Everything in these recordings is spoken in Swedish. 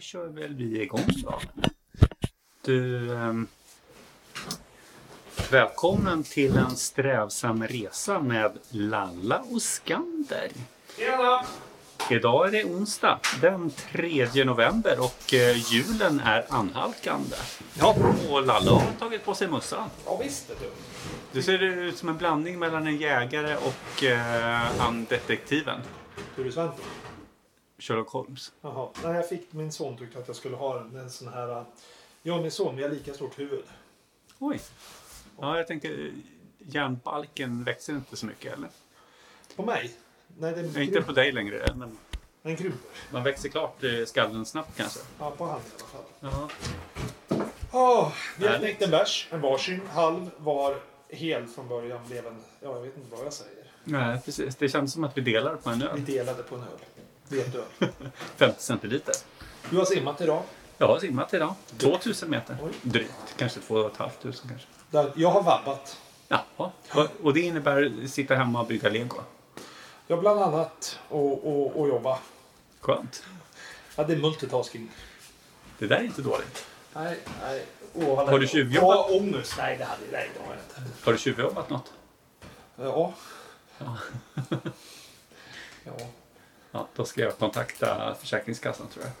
kör väl vi igång då. Du, ehm, välkommen till en strävsam resa med Lalla och Skander. Tjena! Idag är det onsdag den 3 november och eh, julen är anhalkande. Ja, Och Lalla har tagit på sig mössan. ja visst du. Du ser ut som en blandning mellan en jägare och eh, han detektiven. Ture Sventon. Sherlock Holmes. Jaha. Nej, jag fick min son tyckte att jag skulle ha en, en sån här... Jag och min son, vi har lika stort huvud. Oj. Ja, jag tänkte eh, järnbalken växer inte så mycket eller? På mig? Nej, den, Ja, Inte på dig längre, men den krymper. man växer klart skallen snabbt kanske. Ja, på han i alla fall. Ja. Oh, vi har knäckt en bärs, en varsin. Halv var hel från början. Blev en... Ja, jag vet inte vad jag säger. Nej, precis. Det känns som att vi delar på en Vi öl. delade på en öl. Vetöl. 50 centiliter. Du har simmat idag. Jag har simmat idag. 2000 meter. Oj. Drygt. Kanske 2 500 kanske. Där, jag har vabbat. Jaha. Och- det innebär sitta hemma och bygga lego. Jag bland annat och, och, och jobba. Skönt. Ja, det är multitasking. Det där är inte dåligt. Nej, nej. Åh, Har du tjuvjobbat? Åh, ångest. Nej, det, hade, nej, det har jag inte. Har du tjuvjobbat något? Ja. Ja. ja. Ja, då ska jag kontakta Försäkringskassan tror jag.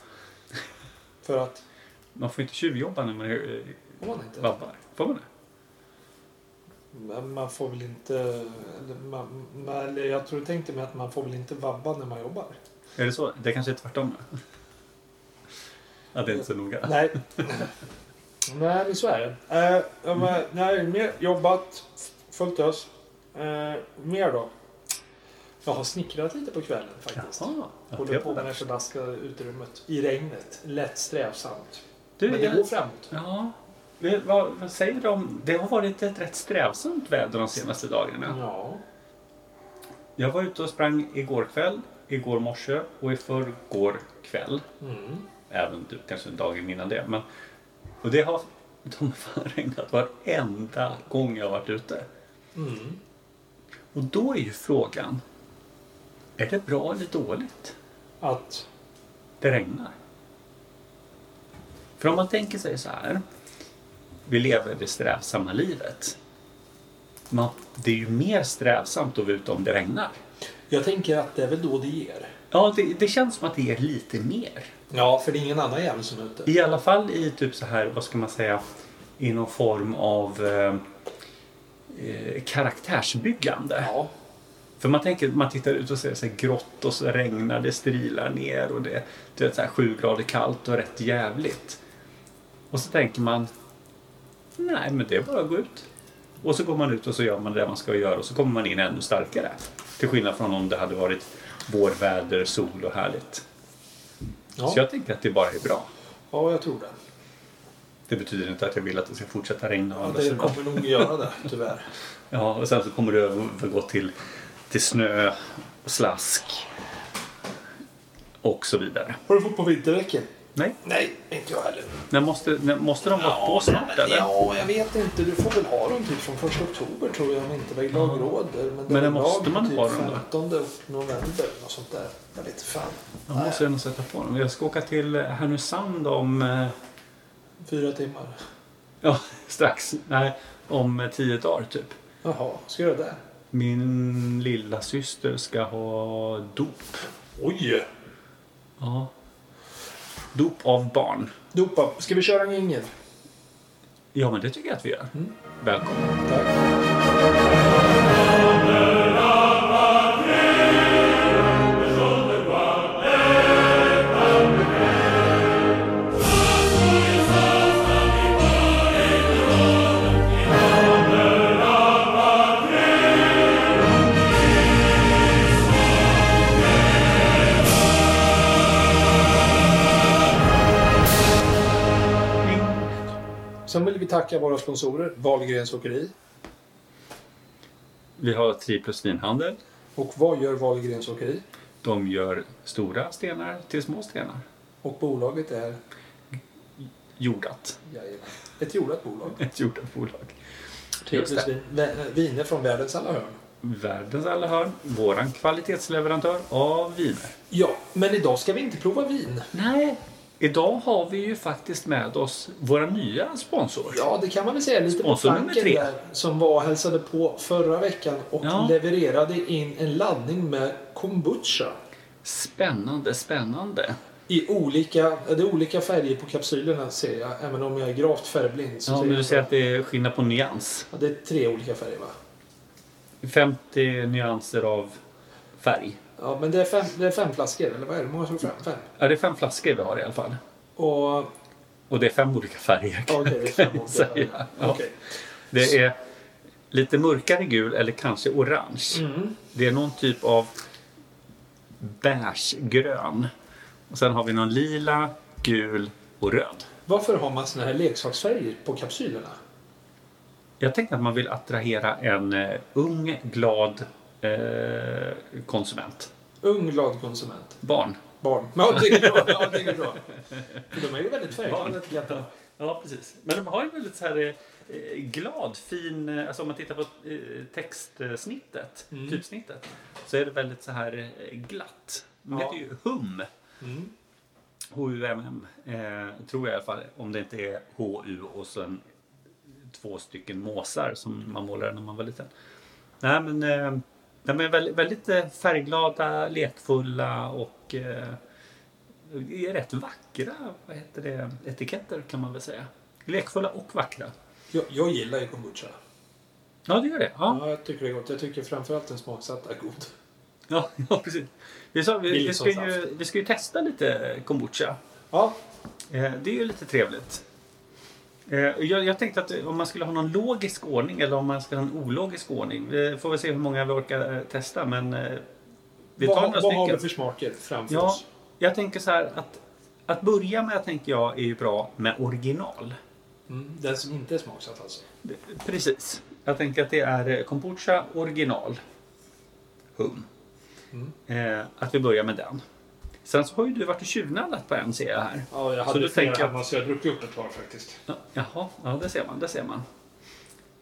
För att... Man får inte tjuvjobba när man är Får man inte? vabbar. Får man det? Men man får väl inte... Eller man, man, jag tror jag tänkte mig att man får väl inte vabba när man jobbar. Är det så? Det kanske är tvärtom. Ja, det är inte så noga. Nej. nej, men så är det. Eh, men, nej, mer jobbat. Fullt ös. Eh, mer då? Jag har snickrat lite på kvällen faktiskt. Jaha. Ja, Håller på med det förbaskade utrymmet. I regnet. Lätt strävsamt. Du, Men det jag- går framåt. Ja. Vad, vad säger du om... Det har varit ett rätt strävsamt väder de senaste dagarna. Ja. Jag var ute och sprang igår kväll, igår morse och i förrgår kväll. Mm. Även du, kanske dagen innan det. Men, och det har de har regnat varenda gång jag har varit ute. Mm. Och då är ju frågan. Är det bra eller dåligt? Att... det regnar. För om man tänker sig så här. Vi lever det strävsamma livet. Man, det är ju mer strävsamt att vara ute om det regnar. Jag tänker att det är väl då det ger. Ja, det, det känns som att det är lite mer. Ja, för det är ingen annan jävel som är ute. I alla fall i typ så här, vad ska man säga, i någon form av eh, eh, karaktärsbyggande. Ja. För man tänker, man tittar ut och ser så här grått och så regnar det, strilar ner och det, du vet, så här sju grader kallt och rätt jävligt. Och så tänker man, nej men det är bara att gå ut. Och så går man ut och så gör man det man ska göra och så kommer man in ännu starkare. Till skillnad från om det hade varit vårväder, sol och härligt. Ja. Så jag tänker att det bara är bra. ja, jag tror det. Det betyder inte att jag vill att det ska fortsätta regna. Ja, det kommer nog göra det, tyvärr. Ja, och sen så kommer det övergå till, till snö och slask. Och så vidare. Har du fått på vinterdäcken? Nej, Nej, inte jag heller. när måste, när, måste de vara på snart men, eller? Ja, jag vet inte. Du får väl ha dem typ från första oktober tror jag om inte väglag råder. Men, det Men lag måste man typ ha dem då? 15 november och sånt där. Jag vet fan. Jag måste nog sätta på dem. Jag ska åka till Härnösand om... eh, Fyra timmar. Ja, strax. Nej, om tio dagar typ. Jaha, ska göra det? Min lilla syster ska ha dop. Oj! Ja. Dop av barn. Dopa. Ska vi köra en jingel? Ja, men det tycker jag att vi gör. Mm. Välkommen. Tack. Sen vill vi tacka våra sponsorer. Wahlgrens Åkeri. Vi har Triplus vinhandel. Och vad gör Wahlgrens Åkeri? De gör stora stenar till små stenar. Och bolaget är Jordat. jajamän, ett jordat bolag. Ett jordat bolag. Vä- Viner från världens alla hörn. Världens alla hörn. Våran kvalitetsleverantör av viner. Ja, men idag ska vi inte prova vin. Nej, Idag har vi ju faktiskt med oss våra nya sponsor. Ja, det kan man väl säga lite på Sponsor flanken tre. där. Som var hälsade på förra veckan och Ja. levererade in en laddning med kombucha. Spännande, spännande. I olika, det är olika färger på kapsylerna ser jag. Även om jag är gravt färgblind. Så Ja, men du ser att det är skillnad på nyans. Ja, det är tre olika färger va? 50 nyanser av färg. Ja, men det är fem, det är fem flaskor, eller vad är det? Många som fem? Fem? Ja, det är fem flaskor vi har i alla fall. Och... Och det är fem olika färger. ja, Okej, det är fem olika färger. Ja. Okej. Det är lite mörkare gul eller kanske orange. Mm. Det är någon typ av beigegrön. Och sen har vi någon lila, gul och röd. Varför har man såna här leksaksfärger på kapsylerna? Jag tänkte att man vill attrahera en eh, ung, glad eh, konsument. Ung, glad konsument. Barn. Barn. Ja, det är bra. Ja, det är bra. De är ju väldigt färgglada. Ja, precis. Men de har ju väldigt så här eh, glad, fin... eh, Alltså om man tittar på eh, textsnittet, Mm. typsnittet, så är det väldigt så här glatt. De Ja. heter ju HUM. Mm. H-U-M-M. Eh, tror jag i alla fall. Om det inte är H-U och sen två stycken måsar som man målade när man var liten. Nej men eh, de är väldigt, väldigt eh, färgglada, lekfulla och eh, är rätt vackra vad heter det, etiketter kan man väl säga. Lekfulla och vackra. Jag, jag gillar ju kombucha. Ja, det gör det. Ja, Ja, jag tycker det är gott. Jag tycker framförallt den smaksatta är god. ja, ja precis. Vi, sa, vi, vi, ska ju, vi ska ju testa lite kombucha. Ja, Eh, Det är ju lite trevligt. Eh, Jag, jag tänkte att om man skulle ha någon logisk ordning eller om man ska ha en ologisk ordning. Vi får väl se hur många vi orkar eh, testa men eh, vi tar vad, några vad har vi för smaker framför Ja, oss? jag tänker så här att att börja med tänker jag är ju bra med original. Mm, den som inte är smaksatt alltså. Precis. Jag tänker att det är eh, kombucha original. Hum. Mm. Eh, att vi börjar med den. Sen så har ju du varit och tjuvnallat på en ser jag här. Ja, jag hade då flera tänker jag- hemma så jag druckit upp ett par faktiskt. Ja, jaha, ja det ser man. Det ser man.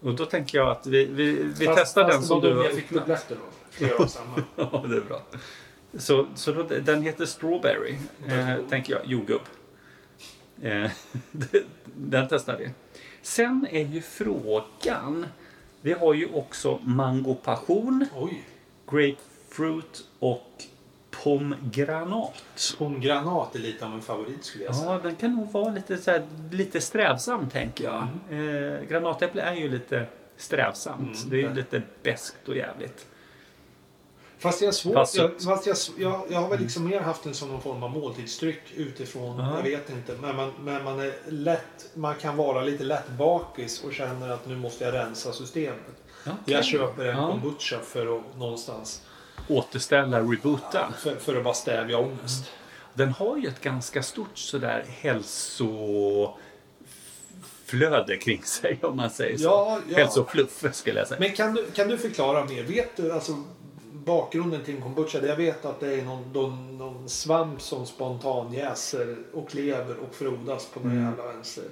Och då tänker jag att vi, vi, vi Fast- testar fast den som du har jag fick dubbletter av. Flera av samma. Ja, det är bra. Så, så då, den heter Strawberry, eh, tänker jag. Jordgubb. Eh, den testar vi. Sen är ju frågan. Vi har ju också mango passion, Oj. grapefruit och pomgranat. Pomgranat är lite av en favorit skulle jag säga. Ja, den kan nog vara lite, så här, lite strävsam tänker jag. Eh, granatäpple är ju lite strävsamt. Mm. Det är ju lite beskt och jävligt. Fast jag, är svår, Fast- jag, fast jag, jag, jag har väl liksom mer haft den som någon form av måltidsdryck utifrån. Ja. Jag vet inte. Men man, men man är lätt. Man kan vara lite lätt bakis och känner att nu måste jag rensa systemet. Okej. Jag köper en kombucha för att någonstans. Återställa, reboota. För, för att bara stävja ångest. Den har ju ett ganska stort sådär hälsoflöde kring sig om man säger så. Ja, ja. Hälsofluff skulle jag säga. Men kan du, kan du förklara mer? Vet du alltså bakgrunden till en kombucha? Jag vet att det är någon, någon, någon svamp som spontan jäser och lever och frodas på den Mm. jävla vänster.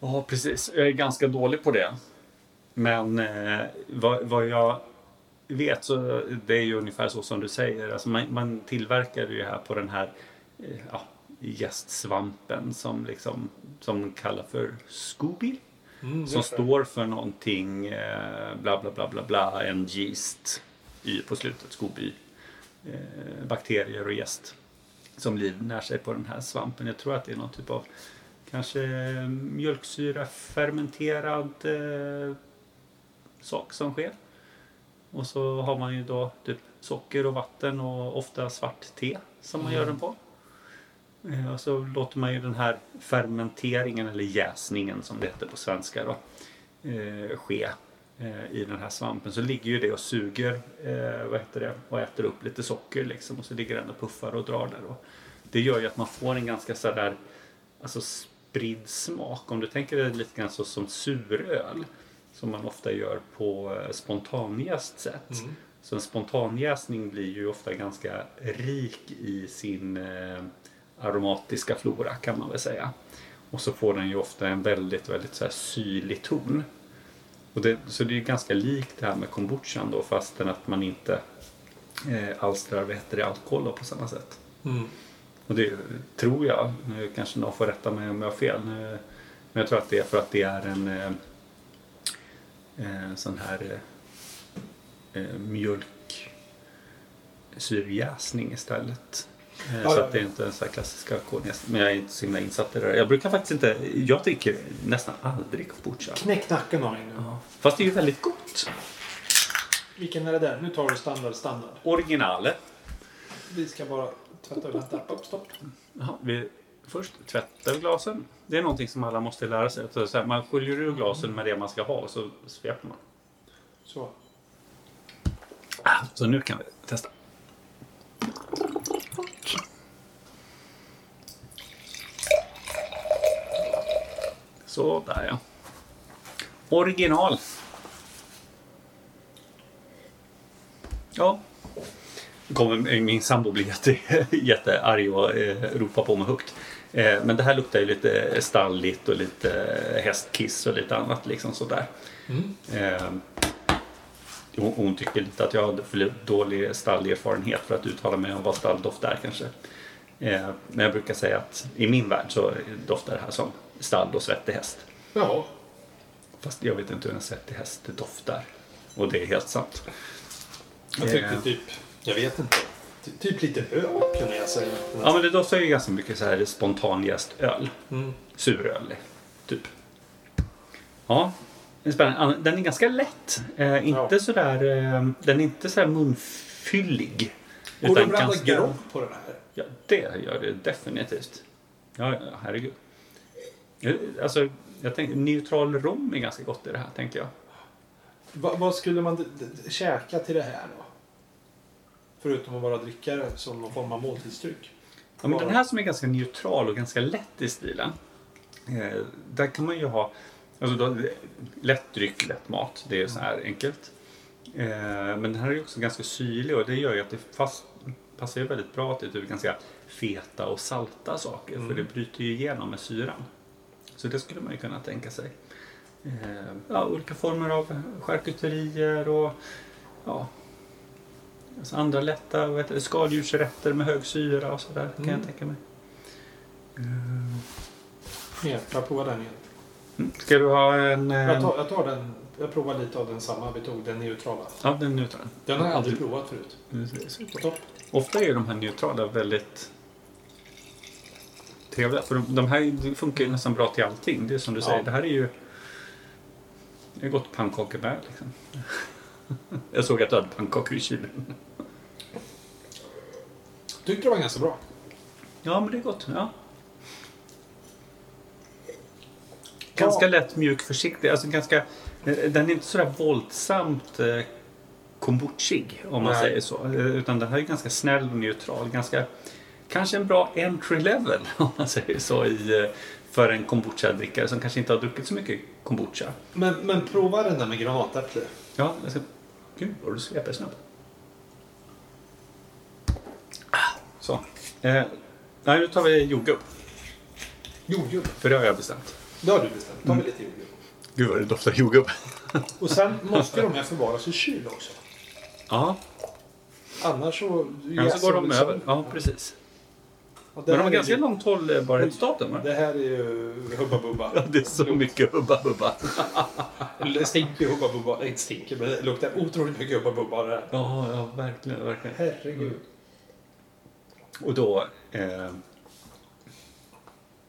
Ja, precis. Jag är ganska dålig på det. Men eh, vad, vad jag vet så det är ju ungefär så som du säger. Alltså man, man tillverkar ju här på den här eh, ja, gästsvampen som liksom som kallar för Scooby. Mm, Som står för någonting, eh, bla bla bla bla bla, en yeast y på slutet, Scooby. Eh, bakterier och jäst som livnär sig på den här svampen. Jag tror att det är någon typ av kanske mjölksyra fermenterad eh, sak som sker. Och så har man ju då typ socker och vatten och ofta svart te som man Mm. gör den på. Eh, Och så låter man ju den här fermenteringen eller jäsningen som det heter på svenska då, eh, ske eh, i den här svampen. Så ligger ju det och suger vad heter det, och äter upp lite socker liksom. Och så ligger den och puffar och drar där. Och det gör ju att man får en ganska sådär alltså spridd smak. Om du tänker dig lite grann så som suröl som man ofta gör på eh, spontanjäst sätt. Mm. Så en spontanjäsning blir ju ofta ganska rik i sin eh, aromatiska flora kan man väl säga. Och så får den ju ofta en väldigt, väldigt så här syrlig ton. Och det, så det är ju ganska likt det här med kombuchan då fastän att man inte eh, alstrar heter det, alkohol då på samma sätt. Mm. Och det tror jag. Nu kanske någon får rätta mig om jag har fel. Men jag tror att det är för att det är en eh, sån här eh, eh, mjölksyrejäsning istället. Eh, Ja, så ja, att det är ja. inte en sån här klassisk alkoholnäsning. Men jag är inte så himla insatt i det där. Jag brukar faktiskt inte, jag dricker nästan aldrig kombucha. Knäck nacken av nu. Fast det är ju väldigt gott. Vilken är det där? Nu tar du standard, standard. Originalet. Vi ska bara tvätta och vänta. Upp, stopp. Jaha, vi, först tvättar glasen. Det är någonting som alla måste lära sig. Så här, man sköljer ur glasen med det man ska ha och så sveper man. Så. Så nu kan vi testa. Så där ja. Original. Ja. Nu kommer min sambo bli jätte, jättearg och eh, ropa på mig högt. Eh, men det här luktar ju lite stalligt och lite hästkiss och lite annat liksom sådär. Mm. Eh, hon, tycker lite att jag hade för dålig stallerfarenhet för att uttala mig om vad stalldoft är kanske. Eh, men jag brukar säga att i min värld så doftar det här som stall och svettig häst. Jaha. Fast jag vet inte hur en svettig häst doftar. Och det är helt sant. Jag tyckte Eh. typ... Jag vet inte. Ty- Typ lite öl kunde jag säga. Ja men det doftar ju ganska mycket så här spontanjäst öl. Mm. Suröl, typ. Ja, det är spännande. Den är ganska lätt. Eh, inte Ja. sådär, eh, den är inte så här munfyllig. Går det att blanda ganska- grogg på den här? Ja, det gör det definitivt. Ja, ja, herregud. Jag- Alltså, jag tänker, neutral rom är ganska gott i det här, tänker jag. Va, vad skulle man käka till det här då? Förutom att bara dricka det som någon form av måltidsdryck. Ja, men den här som är ganska neutral och ganska lätt i stilen. Eh, där kan man ju ha alltså då, lätt dryck, lätt mat. Det är så här enkelt. Eh, men den här är också ganska syrlig och det gör ju att det fast, passar ju väldigt bra till typ ganska feta och salta saker. För det bryter ju igenom med syran. Så det skulle man ju kunna tänka sig. Eh, ja, olika former av charkuterier och ja, alltså andra lätta det, skaldjursrätter med hög syra och sådär kan Mm. jag tänka mig. Mer, jag provar den igen. Mm. Ska du ha en... eh, Jag tar, jag tar den. Jag provar lite av den samma vi tog, den neutrala. Ja, den neutrala. Den har jag aldrig provat förut. Mm. Ofta är ju de här neutrala väldigt trevliga. För de, de här funkar ju nästan bra till allting. Det är som du Ja. säger, det här är ju... Det är gott pannkakor med liksom. Jag såg att du hade pannkakor i kylen. Tyckte det var ganska bra. Ja, men det är gott. Ja. Ganska lätt, mjuk, försiktig. Alltså ganska, eh, den är inte sådär våldsamt eh, kombuchig om man Nej. säger så. Eh, Utan den här är ganska snäll och neutral. Ganska, kanske en bra entry level om man säger så i, eh, för en kombucha-drickare som kanske inte har druckit så mycket kombucha. Men, men prova den där med granatäpple. Ja, jag ska... Gud vad du sveper snabbt. Så. Eh, nej, nu tar vi jordgubb. Jordgubb. För det har jag bestämt. Det har du bestämt. tar vi lite jordgubb. Gud vad det doftar jordgubb. Och sen måste de här förvaras i kyl också. Ja, Annars så... annars så går de över. Ja, precis. Men de har ganska ju- långt hållbarhetsdatum va? Det här är ju Hubba Bubba. Ja, det är så mycket hubba hubba. Det stinker ju Hubba Bubba. Nej, inte stinker, men det luktar otroligt mycket Hubba Bubba det här. Ja, ja, verkligen, verkligen. Herregud. Och då eh,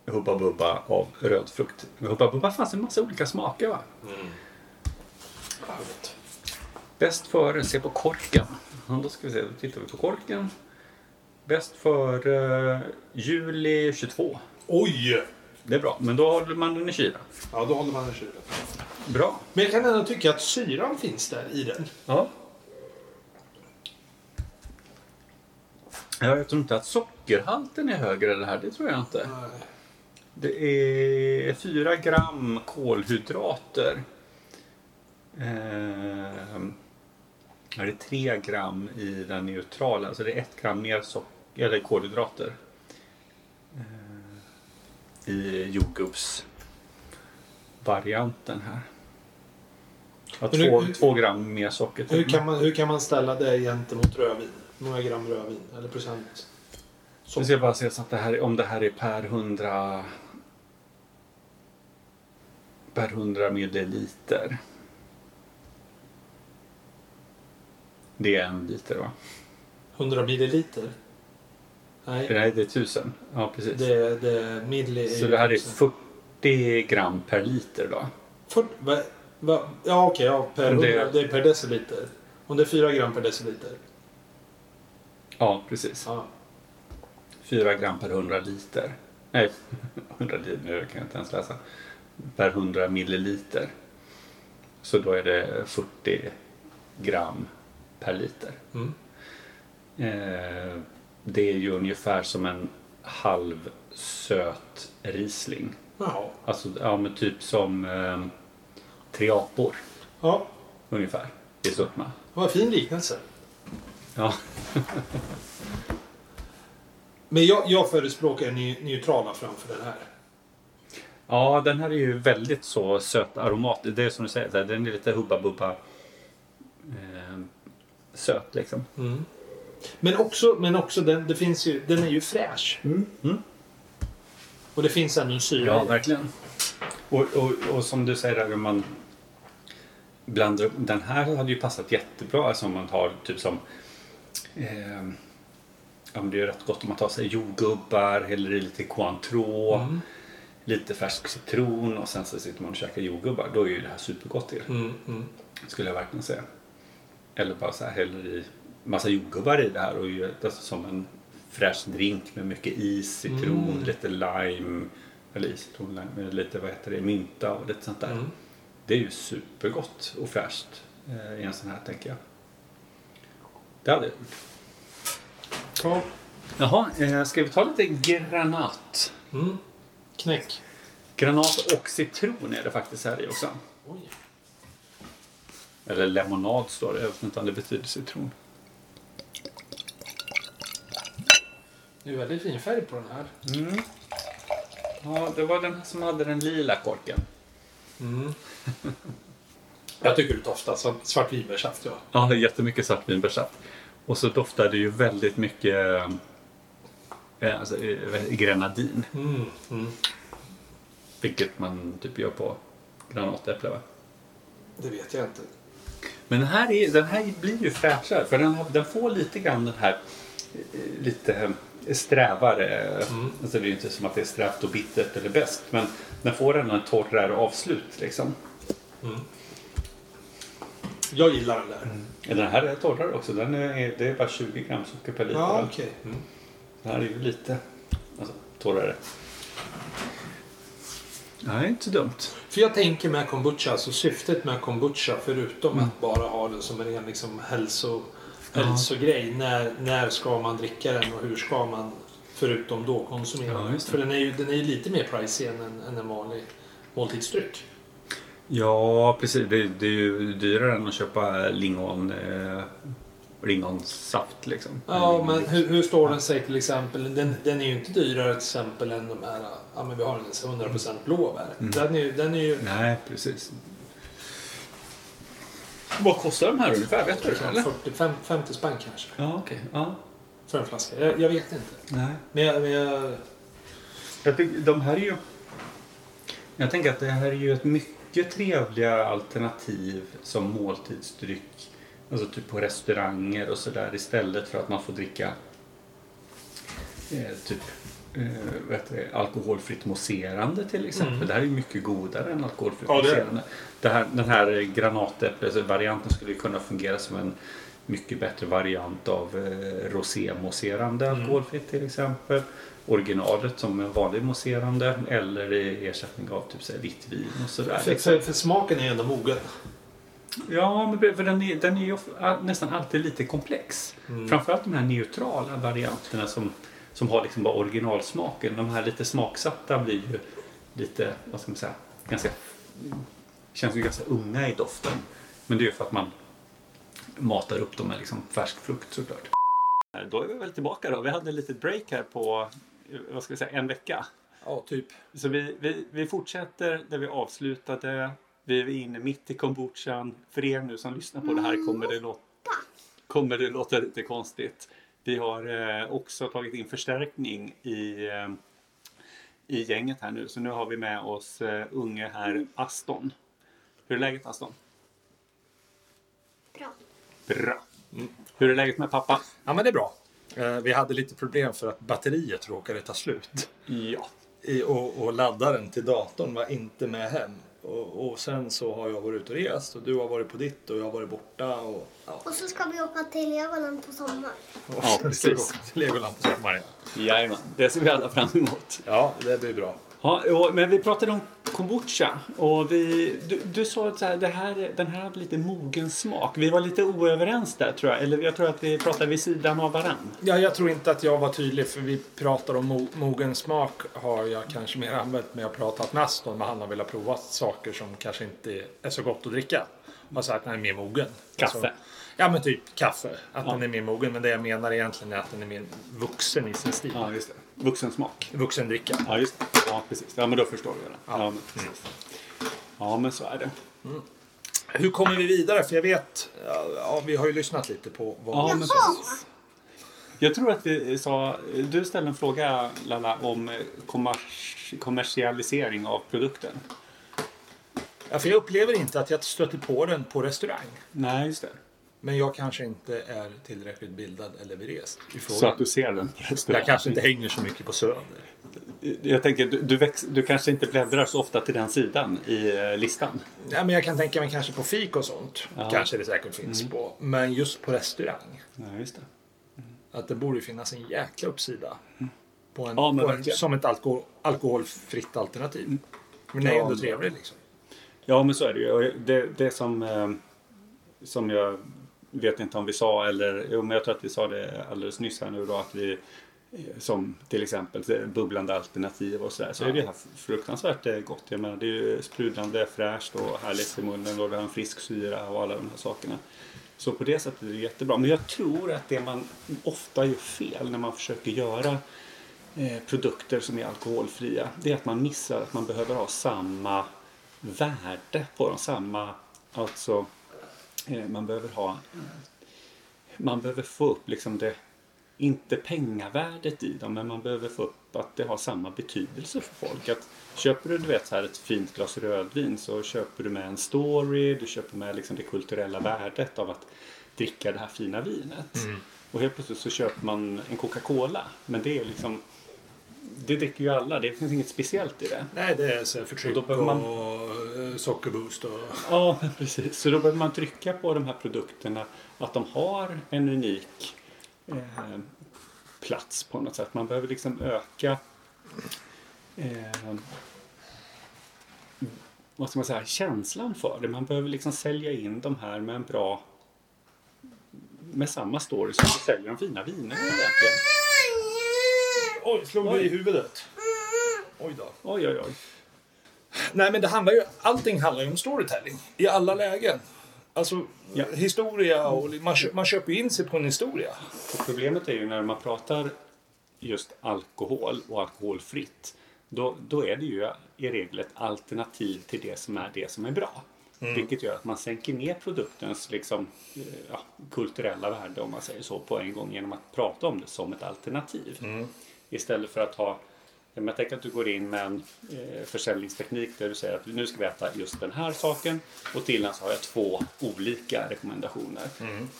Hubba Bubba av röd frukt. Hubba Bubba fanns en massa olika smaker va? Gott. Bäst före, se på korken. Ja, då ska vi se, då tittar vi på korken. Bäst för eh, juli 22. Oj! Det är bra, men då håller man den i kylen. Ja, då håller man den i kylen. Bra. Men jag kan ändå tycka att syran finns där i den. Ja. Ja, jag tror inte att sockerhalten är högre i det här. Det tror jag inte. Det är 4 gram kolhydrater. Ehm, ja, det är 3 gram i den neutrala. Så det är 1 gram mer socker, eller kolhydrater. Ehm, I jordgubbsvarianten här. Ja, två, hur- två gram mer socker. Hur kan, man, hur kan man ställa det gentemot rödvin? Många gram rödvin? Eller procent Så. Nu ska bara se så att det här, om det här är per 100 per 100 milliliter. Det är en liter va? 100 milliliter? Nej, Nej, det är tusen. Ja, precis. det, det milli... Så det här är 40 gram per liter då? För, va, va, ja, okej. ja, per Det- 100, det är per deciliter. Om det är 4 gram per deciliter. Ja, precis. Ja. 4 gram per 100 liter. Nej, 100 liter, nu kan jag inte ens läsa. Per 100 milliliter. Så då är det 40 gram per liter. Mm. Eh, det är ju ungefär som en halv söt Riesling. Jaha. Alltså, ja men typ som eh, tre apor Ja, ungefär i sötma. vad fin liknelse. Ja. Men jag, jag förespråkar neutrala framför den här. ja, den här är ju väldigt så söt aromat. Det är som du säger, den är lite hubba bubba eh, söt liksom. Mm. Men också, men också den, det finns ju, den är ju fräsch. Mm. Och det finns ändå en syra Ja, verkligen. Och, och, och som du säger, där, om man blandar upp. Den här hade ju passat jättebra alltså om man har typ som eh, ja, men det är rätt gott om man tar sig jordgubbar, häller i lite Cointreau, Mm. lite färsk citron och sen så sitter man och käkar jordgubbar. Då är ju det här supergott till. Mm, mm. Skulle jag verkligen säga. Eller bara så här häller i massa jordgubbar i det här och gör det alltså som en fräsch drink med mycket is, citron, Mm. lite lime. Eller is, citron, lime, med lite vad heter det, mynta och lite sånt där. Mm. Det är ju supergott och fräscht eh, i en sån här tänker jag. Det hade jag gjort. Ja. Jaha, eh, ska vi ta lite granat? Mm. Knäck. Granat och citron är det faktiskt här i också. Oj. Eller lemonad står det, jag vet inte om det betyder citron. Det är väldigt fin färg på den här. Mm. Ja, det var den som hade den lila korken. Mm. Jag tycker det doftar svartvinbärssaft. Ja. Ja, det är jättemycket svartvinbärssaft. Och så doftar det ju väldigt mycket eh, alltså, eh, grenadin. Mm. Mm. Vilket man typ gör på granatäpple va? Det vet jag inte. Men den här, är, den här blir ju fräschare för den, den får lite grann den här eh, lite strävare. Mm. Alltså det är ju inte som att det är strävt och bittert eller bäst men den får ändå en torrare avslut liksom. Jag gillar den där. Den här är torrare också. Den är, det är bara 20 gram socker per liter. Ja, okej. Den här är ju lite alltså, torrare. Nej, inte dumt. För jag tänker med kombucha, alltså syftet med kombucha förutom Mm. att bara ha den som en ren liksom, hälso, hälsogrej. När, när ska man dricka den och hur ska man förutom då konsumera Ja, den? För den är ju den är lite mer pricey än en, än en vanlig måltidsdryck. Ja, precis. Det, det är ju dyrare än att köpa lingon, eh, lingonsaft liksom. Ja, men hur, hur står den sig till exempel? Den, den är ju inte dyrare till exempel än de här, ja men vi har en 100% blåbär. Mm. Den är ju, den är ju Nej, precis. Vad kostar de här ungefär? Vet du det? Eller? 45, 50 spänn kanske. Ja, okej. Ja. För en flaska. Jag, jag vet inte. Nej. Men jag, men jag, Jag tycker, de här är ju... Jag tänker att det här är ju ett mycket trevligare alternativ som måltidsdryck. Alltså typ på restauranger och sådär istället för att man får dricka eh, typ eh, det, alkoholfritt mousserande till exempel. Mm. Det här är ju mycket godare än alkoholfritt Ja, är det. mousserande. Det här, den här granatäpple-varianten skulle ju kunna fungera som en mycket bättre variant av eh, rosé-mousserande Mm. alkoholfritt till exempel. Originalet som en vanlig mousserande eller i ersättning av typ så här, vitt vin och sådär. för, liksom. för, för smaken är ändå mogen. Ja, men för den är, den är ju nästan alltid lite komplex. Mm. Framförallt de här neutrala varianterna som, som har liksom bara originalsmaken. De här lite smaksatta blir ju lite, vad ska man säga, ganska, känns ju ganska unga i doften. Men det är ju för att man matar upp dem med liksom färsk frukt såklart. Då är vi väl tillbaka då. Vi hade ett litet break här på, vad ska vi säga, en vecka. Ja, typ. Så vi, vi, vi fortsätter där vi avslutade. Vi är inne mitt i kombuchan. För er nu som lyssnar på det här kommer det, låta, kommer det låta lite konstigt. Vi har eh, också tagit in förstärkning i, eh, i gänget här nu. Så nu har vi med oss eh, unge här Aston. Hur är läget Aston? Bra. Bra. Hur är läget med pappa? Ja, men det är bra. Eh, Vi hade lite problem för att batteriet råkade ta slut. Ja. I, och, och laddaren till datorn var inte med hem. Och, och sen så har jag varit ute och rest och du har varit på ditt och jag har varit borta. Och, ja. Och så ska vi åka till Legoland på sommar. Ja, precis. Legoland på sommaren. Jajamän, det ser vi alla fram emot. Ja, det blir bra. Ja, och- men vi pratade om kombucha och vi, du, du sa att så här, det här, den här hade lite mogen smak. Vi var lite oöverens där tror jag. Eller jag tror att vi pratade vid sidan av varann. Ja, jag tror inte att jag var tydlig för vi pratar om mo mogen smak har jag kanske mer använt men jag pratat med Aston men han har velat prova saker som kanske inte är så gott att dricka. Och sagt att den är mer mogen. Kaffe. Så, ja men typ kaffe. Att Ja. den är mer mogen men det jag menar egentligen är att den är mer vuxen i sin stil. Ja, just det. Vuxensmak. Vuxen dricka. Ja, just det. Ja, precis. Ja, men då förstår jag det. Ja, Ja. men, precis. ja, men så är det. Hur kommer vi vidare? För jag vet, ja, vi har ju lyssnat lite på vad... Ja, men precis. Jag tror att vi sa, du ställde en fråga Lalla om eh, kommers, kommersialisering av produkten. Ja, för jag upplever inte att jag stöter på den på restaurang. Nej, just det. Men jag kanske inte är tillräckligt bildad eller berest i Så att du ser den på restaurang. Jag kanske inte hänger så mycket på Söder. Jag tänker, du, du, väx, du kanske inte bläddrar så ofta till den sidan i eh, listan. Ja, men jag kan tänka mig kanske på fik och sånt. Ja. Kanske det säkert finns på. Men just på restaurang. Ja, just det. Att det borde finnas en jäkla uppsida. På en, Ja, på en, som ett alkohol, alkoholfritt alternativ. Men det är Ja, ändå trevligt liksom. Ja, men så är det ju. Det, det som, eh, som jag vet inte om vi sa, eller jo, men jag tror att vi sa det alldeles nyss här nu då, att vi eh, som till exempel eh, bubblande alternativ och sådär. Så är det här fruktansvärt eh, gott. Jag menar, det är ju sprudlande fräscht och härligt i munnen och det har en frisk syra och alla de här sakerna. Så på det sättet är det jättebra. Men jag tror att det man ofta gör fel när man försöker göra produkter som är alkoholfria, det är att man missar att man behöver ha samma värde på dem. Samma, alltså, man behöver ha, man behöver få upp liksom det, inte pengavärdet i dem, men man behöver få upp att det har samma betydelse för folk. Att köper du, du vet, så här ett fint glas rödvin så köper du med en story, du köper med liksom det kulturella värdet av att dricka det här fina vinet. Och helt plötsligt så köper man en Coca-Cola, men det är liksom det dricker ju alla, det finns inget speciellt i det. Nej, det är så förtryck Och och, då man- eh, sockerboost och... Ja, precis. Så då behöver man trycka på de här produkterna att de har en unik eh, plats på något sätt. Man behöver liksom öka eh, vad ska man säga, känslan för det. Man behöver liksom sälja in de här med en bra med samma story som vi säljer de fina vinerna egentligen. Oj, slog Oj. du i huvudet? Oj då. Oj, oj, oj. Nej, men det handlar ju, allting handlar ju om storytelling. I alla lägen. Alltså, Ja. historia och man, kö, man köper in sig på en historia. Och problemet är ju när man pratar just alkohol och alkoholfritt. Då, då är det ju i regel ett alternativ till det som är det som är bra. Vilket gör att man sänker ner produktens liksom, eh, ja, kulturella värde om man säger så på en gång genom att prata om det som ett alternativ. Istället för att ha men Jag tänker att du går in med en eh, försäljningsteknik där du säger att nu ska vi äta just den här saken och till den så har jag två olika rekommendationer.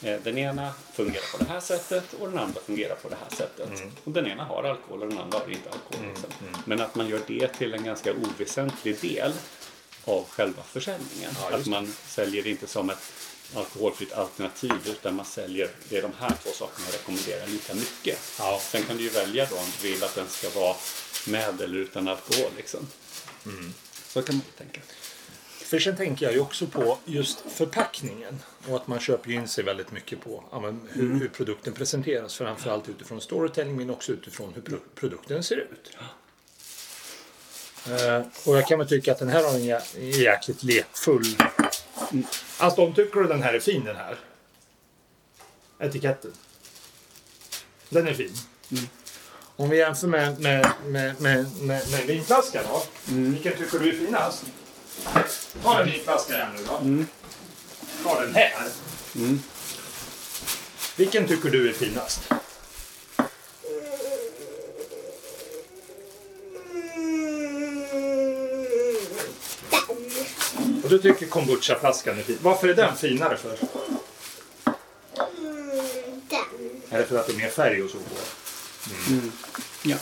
Eh, den ena fungerar på det här sättet och den andra fungerar på det här sättet. Och den ena har alkohol och den andra har inte alkohol. Liksom. Men att man gör det till en ganska oväsentlig del av själva försäljningen. Ja, att man säljer det inte som ett alkoholfritt alternativ utan man säljer det är de här två sakerna jag rekommenderar lika mycket. Ja. Sen kan du ju välja då om du vill att den ska vara med eller utan alkohol. Liksom. Så kan man tänka. För sen tänker jag ju också på just förpackningen. Och att man köper in sig väldigt mycket på ja, men hur, hur produkten presenteras. Framförallt utifrån storytelling men också utifrån hur pro- produkten ser ut. Eh, och jag kan väl tycka att den här har en jä- jäkligt lekfull... Alltså om tycker du den här är fin den här? Etiketten. Den är fin. Om vi jämför med, med, med, med, med, med vinflaskan då. Vilken tycker du är finast? Ta en vinflaska här nu då. Ta den här. Vilken tycker du är finast? Du tycker kombucha-flaskan är fin. Varför är den finare för? Mm, den. Är det för att det är mer färg och så på? Ja.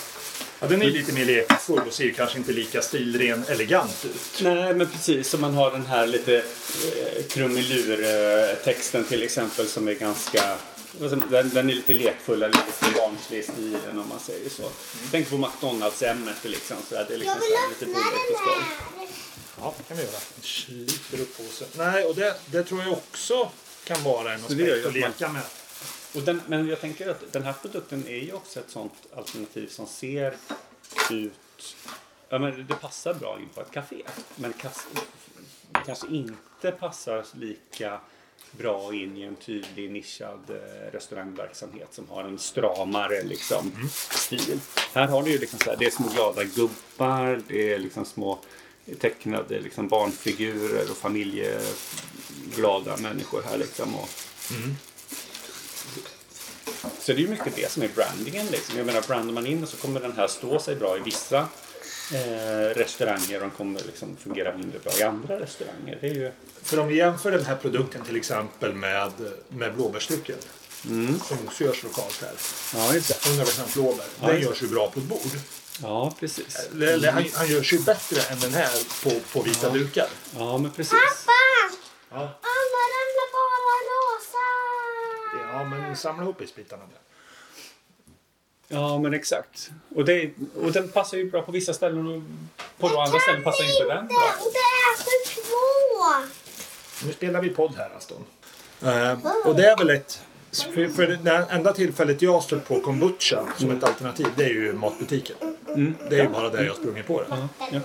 Ja, den är lite mer lekfull och ser kanske inte lika stilren elegant ut. Nej, men precis som man har den här lite eh, krumelur-texten till exempel som är ganska... som- Den, den är lite lekfullare, lite barnslig i stilen om man säger så. Tänk på McDonalds-ämnet liksom. Så där, det är liksom lite bulligt och skoj. Ja, det kan vi göra. Sliter upp påsen. Nej, och det, det tror jag också kan vara en aspekt att leka med. Och den, men jag tänker att den här produkten är ju också ett sånt alternativ som ser ut... Ja, men det passar bra in på ett café. Men kas, kanske inte passar lika bra in i en tydlig nischad eh, restaurangverksamhet som har en stramare liksom, stil. Här har du ju liksom så här, det är små glada gubbar, det är liksom små tecknade liksom barnfigurer och familjeglada människor här liksom. Och, så det är ju mycket det som är brandingen. Liksom. Jag menar, brandar man in och så kommer den här stå sig bra i vissa eh, restauranger och den kommer liksom fungera mindre bra i andra restauranger. Det är ju... För om vi jämför den här produkten till exempel med, med blåbärsdrycken. Som också görs lokalt här. Ja, just det. 100% blåbär. Ja, Den görs ju bra på ett bord. Ja, precis. Eller, han, han görs ju bättre än den här på, på vita dukar. Ja, men precis. Pappa! Ja. Alla ramlar bara rosa! ja, men samla ihop isbitarna. Ja, men exakt. Och, det, och den passar ju bra på vissa ställen och på andra ställen passar inte den Det, bra. och det är så två! Nu spelar vi podd här Aston. Eh, och det är väl ett... För, för det enda tillfället jag har stött på kombucha som ett alternativ det är ju matbutiken. Det är ju bara där jag sprungit på det. Ja.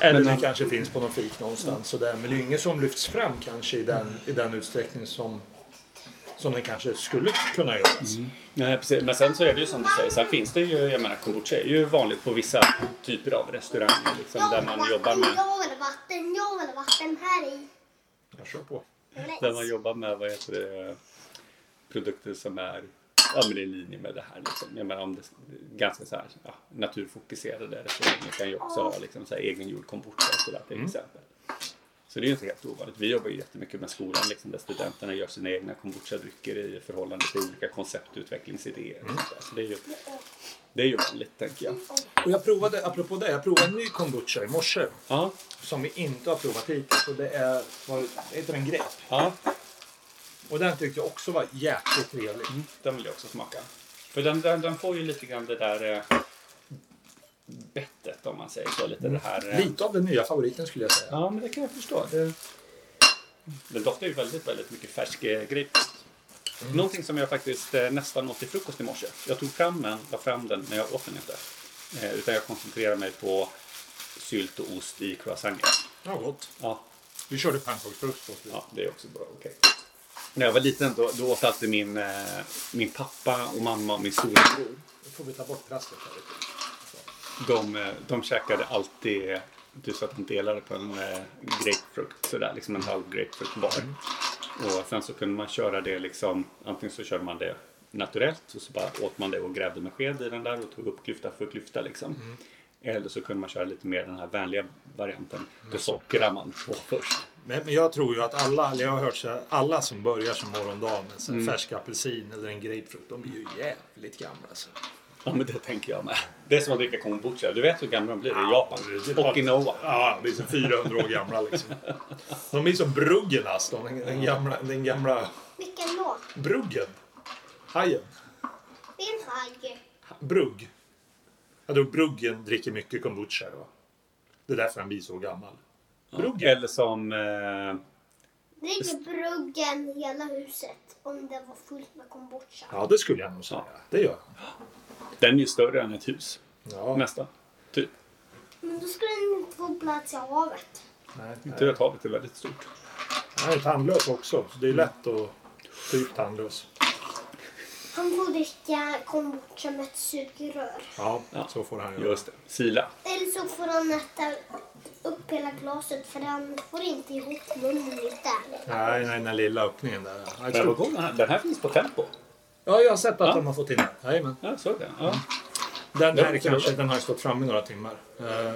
Eller Men- det kanske finns på någon fik någonstans. Så där. Men det är inget som lyfts fram kanske i den, i den utsträckning som, som den kanske skulle kunna göras. Nej, precis. Men sen så är det ju som du säger, sen finns det ju, jag menar kombucha är ju vanligt på vissa typer av restauranger liksom, där man jobbar med Jag vill vatten, jag vill vatten här i. Jag kör på. Där man jobbar med vad heter det, produkter som är ja, men i linje med det här. Liksom. Jag menar, om det ganska så här, ja, naturfokuserade restauranger kan ju också ha liksom, så här, egengjord kombucha och sådär till exempel. Så det är ju inte helt ovanligt. Vi jobbar ju jättemycket med skolan liksom, där studenterna gör sina egna kombucha-drycker i förhållande till olika konceptutvecklingsidéer. Där. Så det är ju det är ju vanligt, tänker jag. Och jag provade, apropå det, jag provade en ny kombucha i morse. Ja, Som vi inte har provat hittills. Och det är, vad heter den, grep. ja. Och den tyckte jag också var jäkligt trevlig. Den vill jag också smaka. För den, den, den får ju lite grann det där eh, bettet om man säger så. Lite det här... Eh, Lite av den nya favoriten skulle jag säga. Ja, men det kan jag förstå. Det, den doftar ju väldigt, väldigt mycket färsk eh, grapefrukt. Någonting som jag faktiskt eh, nästan åt till frukost i morse. Jag tog fram den, la fram den, men jag åt den inte. Eh, utan jag koncentrerade mig på sylt och ost i croissanter. Ja, gott. Ja, Vi körde pannkaksfrukost. ja, det är också bra. Okej. När jag var liten då, då åt alltid min, eh, min pappa och mamma och min storebror. Då får vi ta bort plastret här lite. De, eh, de käkade alltid, du sa att de delade på en eh, grapefrukt, sådär, liksom en halv grapefrukt var. Och sen så kunde man köra det liksom, antingen så körde man det naturellt och så bara åt man det och grävde med sked i den där och tog upp klyfta för klyfta liksom. Eller så kunde man köra lite mer den här vänliga varianten. Då sockrar man på först. Men, men jag tror ju att alla, eller jag har hört så här, alla som börjar som morgondag med så här färsk apelsin eller en grapefrukt, de blir ju jävligt gamla. Alltså. Ja men det tänker jag med. Det är som att dricka kombucha. Du vet hur gamla de blir i Japan. Okinawa. Ja, de blir som 400 år gamla liksom. De blir som Bruggen alltså, den, den, gamla, den gamla Vilken då? Bruggen. Hajen. Din haj. Brugg. Jag tror Bruggen dricker mycket kombucha. Då. Det är därför han blir så gammal. Bruggen. Eller som... Eh, Dricker bruggen hela huset om det var fullt med kombucha. Ja, det skulle jag nog säga. Det gör han. den är ju större än ett hus. Ja, Nästan. Typ. Men då skulle den inte få plats i havet. nej, nej. att havet är väldigt stort. Han är tandlös också, så det är lätt att typ tandlös. Han får dricka kombucha med ett sugrör. Ja, Ja. så får han göra. Just det. Sila. Eller så får han äta upp hela glaset för han får inte ihop munnen lite. Nej, nej, den där lilla öppningen där. Ja, ett Men vad stort- god den här. Den här finns på Tempo. Ja, jag har sett att Ja. de har fått in den. Jajamän. Ja, jag såg det. Ja. Den Ja, här är så kanske, den har ju stått framme i några timmar. Eh,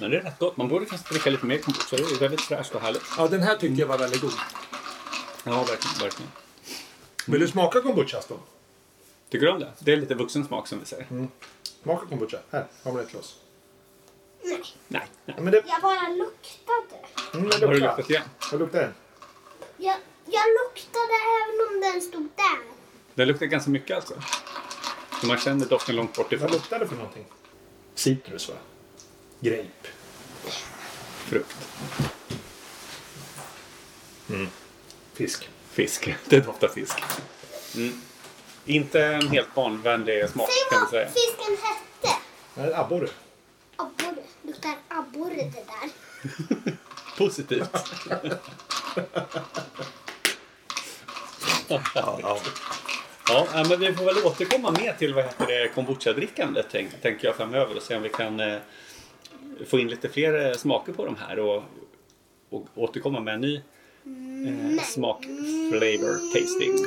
Men det är rätt gott. Man borde kanske dricka lite mer kombucha. Det är väldigt fräscht och härligt. Ja, den här tyckte jag var väldigt god. Ja, verkligen. verkligen. Vill du smaka kombucha då? Tycker du om det? Det är lite vuxen smak som vi säger. Smaka kombucha. Här, har vi ett glas. Nej, Nej. nej. Men det... jag bara luktade. Mm, Har det du luktat igen? Vad luktar den? Jag, jag luktade även om den stod där. Det luktar ganska mycket alltså. Så man känner doften långt bort Vad ifrån. luktar det för någonting? Citrus va? Grape. Frukt. Fisk. Fisk. Det doftar fisk. Mm. Inte en helt barnvänlig smak Säg kan vi vad säga. fisken hette. Abborre. Abborre. Luktar abborre det där. Positivt. Ja, ja. Ja, ja, men vi får väl återkomma mer till vad heter det, kombucha-drickandet tänk, tänker jag framöver och se om vi kan eh, få in lite fler eh, smaker på de här och, och återkomma med en ny eh, smak, flavor, tasting.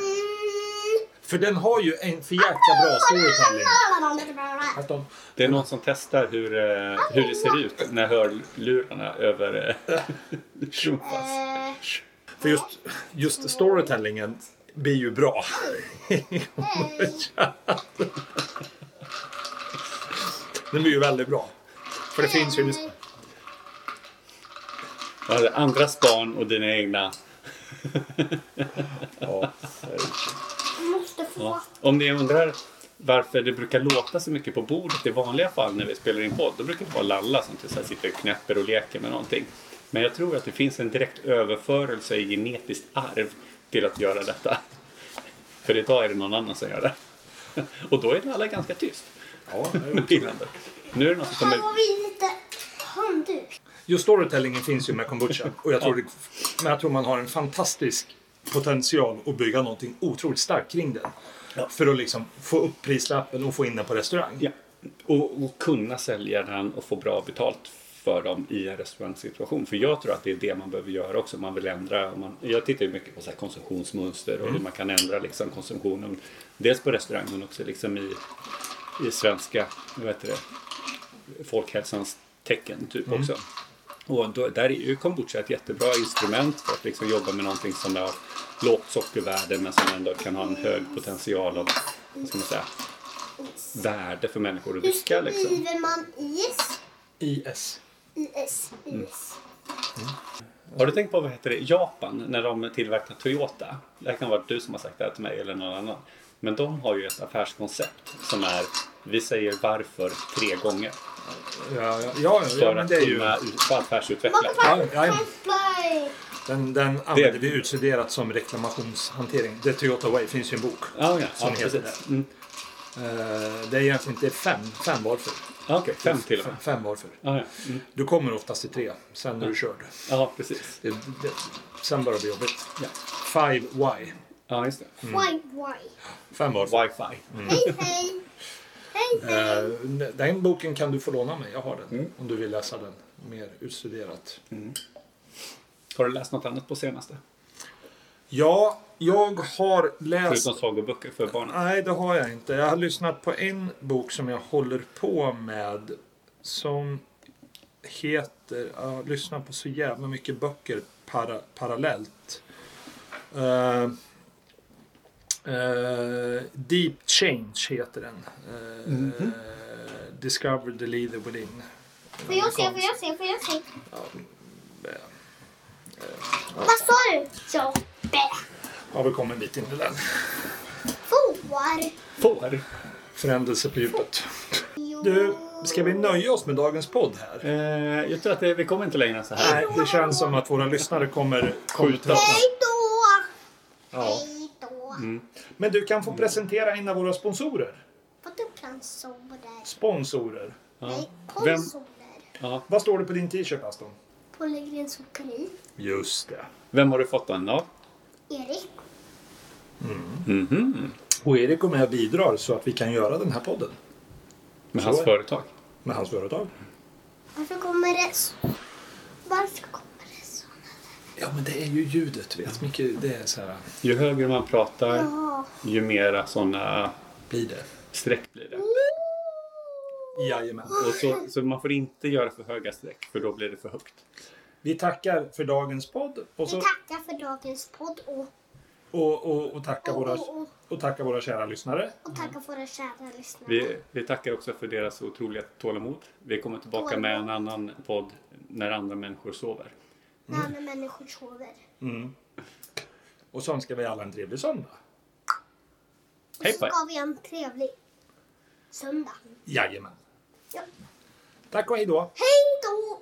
För den har ju en för jäkla bra storytelling. Att de... Det är någon som testar hur, eh, hur det ser ut när hörlurarna över trumfas. Eh, För just, just storytellingen blir ju bra. Den blir ju väldigt bra. För det finns ju... Andras barn och dina egna. Ja. måste få... Ja. Om ni undrar varför det brukar låta så mycket på bordet i vanliga fall när vi spelar in podd, då brukar det vara Lalla som till så här sitter och knäpper och leker med någonting. Men jag tror att det finns en direkt överförelse i genetiskt arv till att göra detta. För idag är det någon annan som gör det. Och då är Lalla ganska tyst. Ja, Nu är det någon som Här kommer... har vi lite handduk. Just storytellingen finns ju med kombucha. Och jag tror, det, men jag tror man har en fantastisk potential att bygga någonting otroligt starkt kring den. Ja. För att liksom få upp prislappen och få in den på restaurang. Ja. Och, och kunna sälja den och få bra betalt för dem i en restaurangsituation. För jag tror att det är det man behöver göra också. Man vill ändra. Man, jag tittar ju mycket på så konsumtionsmönster och hur man kan ändra liksom konsumtionen. Dels på restaurang men också liksom i, i svenska vad heter det, folkhälsans tecken typ också. Och då, där är ju kombucha ett jättebra instrument för att liksom jobba med någonting som har lågt sockervärde men som ändå kan ha en hög potential av vad ska man säga, värde för människor att Hur dricka. Liksom. skriver man is? IS. IS. Mm. IS. Har du tänkt på vad heter det, Japan när de tillverkar Toyota? Det kan vara du som har sagt det här till mig eller någon annan. Men de har ju ett affärskoncept som är vi säger varför tre gånger. Ja, ja, ja, ja, För men att det är ju... kunna ut- affärsutveckla. Ja. Den, den använder vi utstuderat som reklamationshantering. The Toyota Way finns ju en bok. Ja, ja, Som ja heter precis. Mm. Eh, det är egentligen inte fem, fem varför. Ja, Okej, fem till och Fem, med. fem varför. Ja, ja. Mm. Du kommer oftast till tre, sen är du körd. ja, precis. Det, det, sen börjar det bli jobbigt. Ja. Five why. Ja, just det. Why, why? Fem varför. Wifi. Hej, hej. Hej, hej. Eh, den boken kan du få låna mig. Jag har den. Mm. Om du vill läsa den mer utstuderat. Har du läst något annat på senaste? Ja, jag har läst... Förutom sagoböcker för barnen? Nej, det har jag inte. Jag har lyssnat på en bok som jag håller på med. Som heter... Jag lyssnar på så jävla mycket böcker para, parallellt. Eh, eh, Deep Change heter den. Eh, Discover the leader within. Får jag se, får jag se, får jag se? Ja, Vad sa du? Jobbe. har vi kommit en bit in i den. Får. Får? Förändelse på djupet. Du, ska vi nöja oss med dagens podd här? Eh, jag tror att det, vi kommer inte längre än så här. Nej, det känns som att våra lyssnare kommer, tröttna. Hej då. Ja. Då. Men du kan få presentera en av våra sponsorer. Vadå plansorer? Sponsorer. Nej, Vem- konsoler. Ja. Vad står det på din t-shirt, Aston? Pollegrens Sockerri. Just det. Vem har du fått den av? Erik. Mhm. Och Erik går med och bidrar så att vi kan göra den här podden. Med Så hans företag. Med hans företag. Varför kommer det? Varför kommer det så? Ja, men det är ju ljudet, vet Mycket, det är så här... Ju högre man pratar, Ja. ju mera sådana Blir det. streck blir det. Jajamän. Och så, så man får inte göra för höga streck för då blir det för högt. Vi tackar för dagens podd och, Vi så, tackar för dagens podd och, och, och, och, tackar, och, våra, och, tackar våra kära lyssnare. och tackar våra kära lyssnare. Vi, vi tackar också för deras otroliga tålamod. Vi kommer tillbaka med en annan podd när andra människor sover. När andra människor sover. Och så önskar vi alla en trevlig söndag. Och Hej så ska vi en trevlig söndag. Jajamän. Ja. Tack och hej då. Hej då!